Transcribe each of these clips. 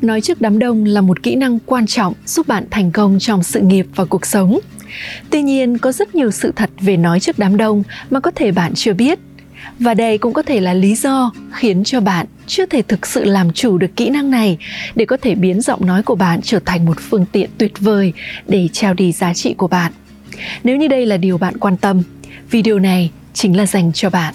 nói trước đám đông là một kỹ năng quan trọng giúp bạn thành công trong sự nghiệp và cuộc sống. Tuy nhiên, có rất nhiều sự thật về nói trước đám đông mà có thể bạn chưa biết. Và đây cũng có thể là lý do khiến cho bạn chưa thể thực sự làm chủ được kỹ năng này để có thể biến giọng nói của bạn trở thành một phương tiện tuyệt vời để trao đi giá trị của bạn. Nếu như đây là điều bạn quan tâm, video này chính là dành cho bạn.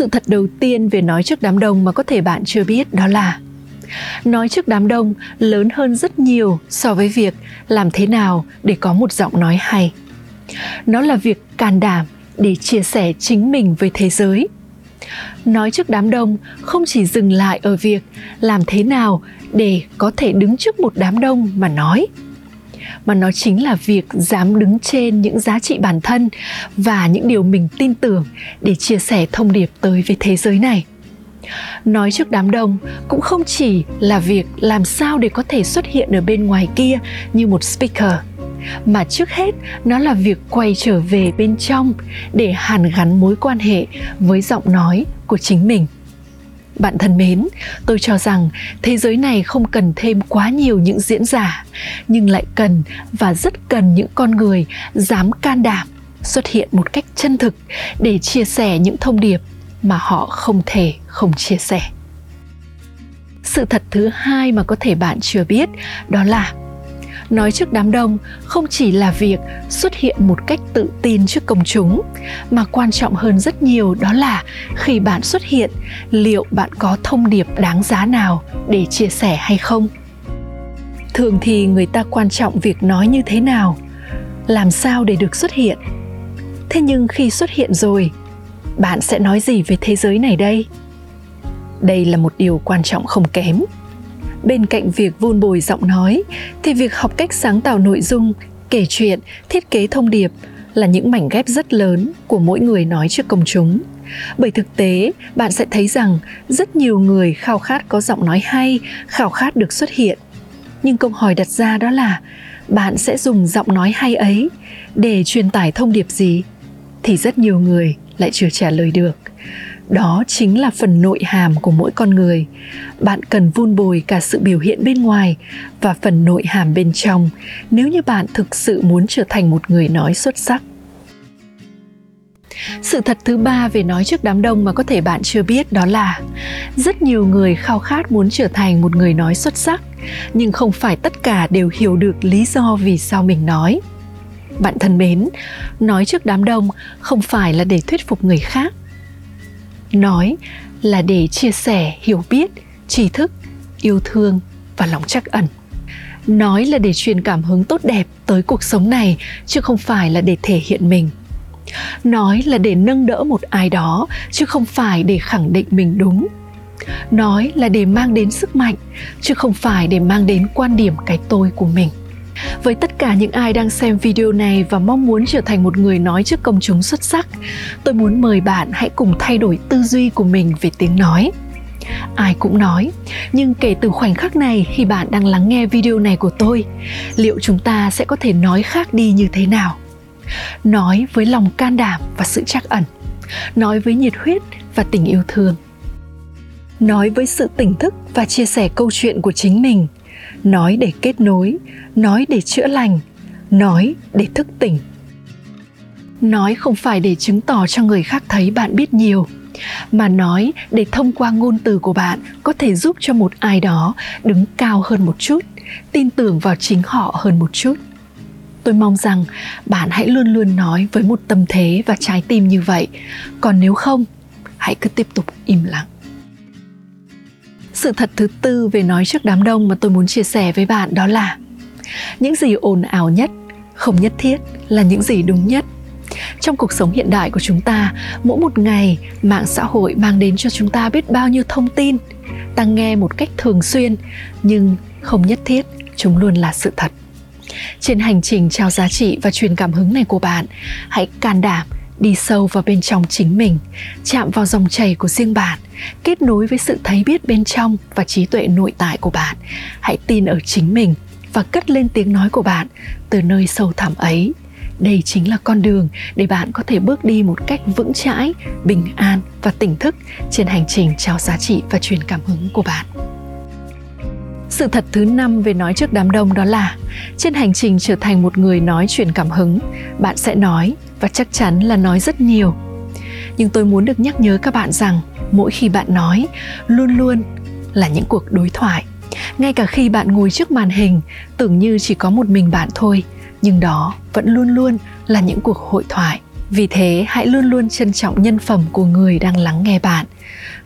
Sự thật đầu tiên về nói trước đám đông mà có thể bạn chưa biết đó là, nói trước đám đông lớn hơn rất nhiều so với việc làm thế nào để có một giọng nói hay. Nó là việc can đảm để chia sẻ chính mình với thế giới. Nói trước đám đông không chỉ dừng lại ở việc làm thế nào để có thể đứng trước một đám đông mà nói mà nó chính là việc dám đứng trên những giá trị bản thân và những điều mình tin tưởng để chia sẻ thông điệp tới với thế giới này. Nói trước đám đông cũng không chỉ là việc làm sao để có thể xuất hiện ở bên ngoài kia như một speaker, mà trước hết nó là việc quay trở về bên trong để hàn gắn mối quan hệ với giọng nói của chính mình bạn thân mến, tôi cho rằng thế giới này không cần thêm quá nhiều những diễn giả, nhưng lại cần và rất cần những con người dám can đảm xuất hiện một cách chân thực để chia sẻ những thông điệp mà họ không thể không chia sẻ. Sự thật thứ hai mà có thể bạn chưa biết đó là nói trước đám đông, không chỉ là việc xuất hiện một cách tự tin trước công chúng, mà quan trọng hơn rất nhiều đó là khi bạn xuất hiện, liệu bạn có thông điệp đáng giá nào để chia sẻ hay không? Thường thì người ta quan trọng việc nói như thế nào? Làm sao để được xuất hiện? Thế nhưng khi xuất hiện rồi, bạn sẽ nói gì về thế giới này đây? Đây là một điều quan trọng không kém bên cạnh việc vun bồi giọng nói, thì việc học cách sáng tạo nội dung, kể chuyện, thiết kế thông điệp là những mảnh ghép rất lớn của mỗi người nói trước công chúng. Bởi thực tế, bạn sẽ thấy rằng rất nhiều người khao khát có giọng nói hay, khao khát được xuất hiện. Nhưng câu hỏi đặt ra đó là bạn sẽ dùng giọng nói hay ấy để truyền tải thông điệp gì? Thì rất nhiều người lại chưa trả lời được đó chính là phần nội hàm của mỗi con người. Bạn cần vun bồi cả sự biểu hiện bên ngoài và phần nội hàm bên trong nếu như bạn thực sự muốn trở thành một người nói xuất sắc. Sự thật thứ ba về nói trước đám đông mà có thể bạn chưa biết đó là rất nhiều người khao khát muốn trở thành một người nói xuất sắc, nhưng không phải tất cả đều hiểu được lý do vì sao mình nói. Bạn thân mến, nói trước đám đông không phải là để thuyết phục người khác nói là để chia sẻ, hiểu biết, tri thức, yêu thương và lòng trắc ẩn. Nói là để truyền cảm hứng tốt đẹp tới cuộc sống này, chứ không phải là để thể hiện mình. Nói là để nâng đỡ một ai đó, chứ không phải để khẳng định mình đúng. Nói là để mang đến sức mạnh, chứ không phải để mang đến quan điểm cái tôi của mình với tất cả những ai đang xem video này và mong muốn trở thành một người nói trước công chúng xuất sắc, tôi muốn mời bạn hãy cùng thay đổi tư duy của mình về tiếng nói. Ai cũng nói, nhưng kể từ khoảnh khắc này khi bạn đang lắng nghe video này của tôi, liệu chúng ta sẽ có thể nói khác đi như thế nào? Nói với lòng can đảm và sự trắc ẩn, nói với nhiệt huyết và tình yêu thương, nói với sự tỉnh thức và chia sẻ câu chuyện của chính mình nói để kết nối, nói để chữa lành, nói để thức tỉnh. Nói không phải để chứng tỏ cho người khác thấy bạn biết nhiều, mà nói để thông qua ngôn từ của bạn có thể giúp cho một ai đó đứng cao hơn một chút, tin tưởng vào chính họ hơn một chút. Tôi mong rằng bạn hãy luôn luôn nói với một tâm thế và trái tim như vậy. Còn nếu không, hãy cứ tiếp tục im lặng sự thật thứ tư về nói trước đám đông mà tôi muốn chia sẻ với bạn đó là những gì ồn ào nhất, không nhất thiết là những gì đúng nhất. Trong cuộc sống hiện đại của chúng ta, mỗi một ngày mạng xã hội mang đến cho chúng ta biết bao nhiêu thông tin, ta nghe một cách thường xuyên, nhưng không nhất thiết chúng luôn là sự thật. Trên hành trình trao giá trị và truyền cảm hứng này của bạn, hãy can đảm đi sâu vào bên trong chính mình, chạm vào dòng chảy của riêng bạn, kết nối với sự thấy biết bên trong và trí tuệ nội tại của bạn. Hãy tin ở chính mình và cất lên tiếng nói của bạn từ nơi sâu thẳm ấy. Đây chính là con đường để bạn có thể bước đi một cách vững chãi, bình an và tỉnh thức trên hành trình trao giá trị và truyền cảm hứng của bạn. Sự thật thứ năm về nói trước đám đông đó là, trên hành trình trở thành một người nói truyền cảm hứng, bạn sẽ nói và chắc chắn là nói rất nhiều. Nhưng tôi muốn được nhắc nhớ các bạn rằng mỗi khi bạn nói, luôn luôn là những cuộc đối thoại. Ngay cả khi bạn ngồi trước màn hình, tưởng như chỉ có một mình bạn thôi, nhưng đó vẫn luôn luôn là những cuộc hội thoại. Vì thế, hãy luôn luôn trân trọng nhân phẩm của người đang lắng nghe bạn.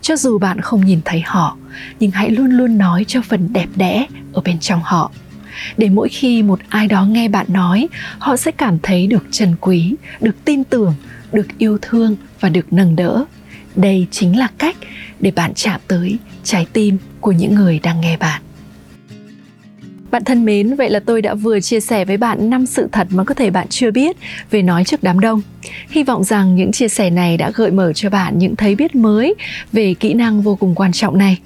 Cho dù bạn không nhìn thấy họ, nhưng hãy luôn luôn nói cho phần đẹp đẽ ở bên trong họ để mỗi khi một ai đó nghe bạn nói họ sẽ cảm thấy được trân quý được tin tưởng được yêu thương và được nâng đỡ đây chính là cách để bạn chạm tới trái tim của những người đang nghe bạn bạn thân mến, vậy là tôi đã vừa chia sẻ với bạn năm sự thật mà có thể bạn chưa biết về nói trước đám đông. Hy vọng rằng những chia sẻ này đã gợi mở cho bạn những thấy biết mới về kỹ năng vô cùng quan trọng này.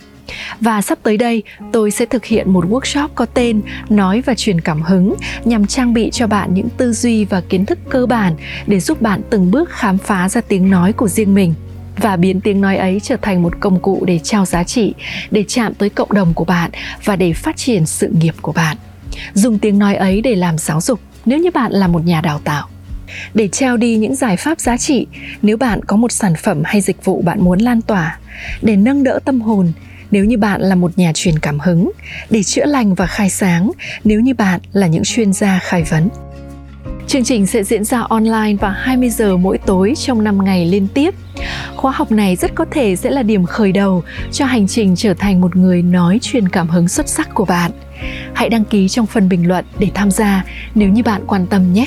Và sắp tới đây, tôi sẽ thực hiện một workshop có tên Nói và truyền cảm hứng nhằm trang bị cho bạn những tư duy và kiến thức cơ bản để giúp bạn từng bước khám phá ra tiếng nói của riêng mình và biến tiếng nói ấy trở thành một công cụ để trao giá trị, để chạm tới cộng đồng của bạn và để phát triển sự nghiệp của bạn. Dùng tiếng nói ấy để làm giáo dục nếu như bạn là một nhà đào tạo để trao đi những giải pháp giá trị nếu bạn có một sản phẩm hay dịch vụ bạn muốn lan tỏa để nâng đỡ tâm hồn nếu như bạn là một nhà truyền cảm hứng, để chữa lành và khai sáng, nếu như bạn là những chuyên gia khai vấn Chương trình sẽ diễn ra online vào 20 giờ mỗi tối trong 5 ngày liên tiếp. Khóa học này rất có thể sẽ là điểm khởi đầu cho hành trình trở thành một người nói truyền cảm hứng xuất sắc của bạn. Hãy đăng ký trong phần bình luận để tham gia, nếu như bạn quan tâm nhé.